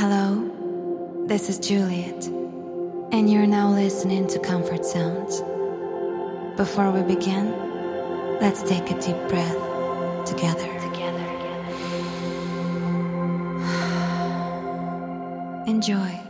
Hello, this is Juliet, and you're now listening to Comfort Sounds. Before we begin, let's take a deep breath together. Together. Enjoy.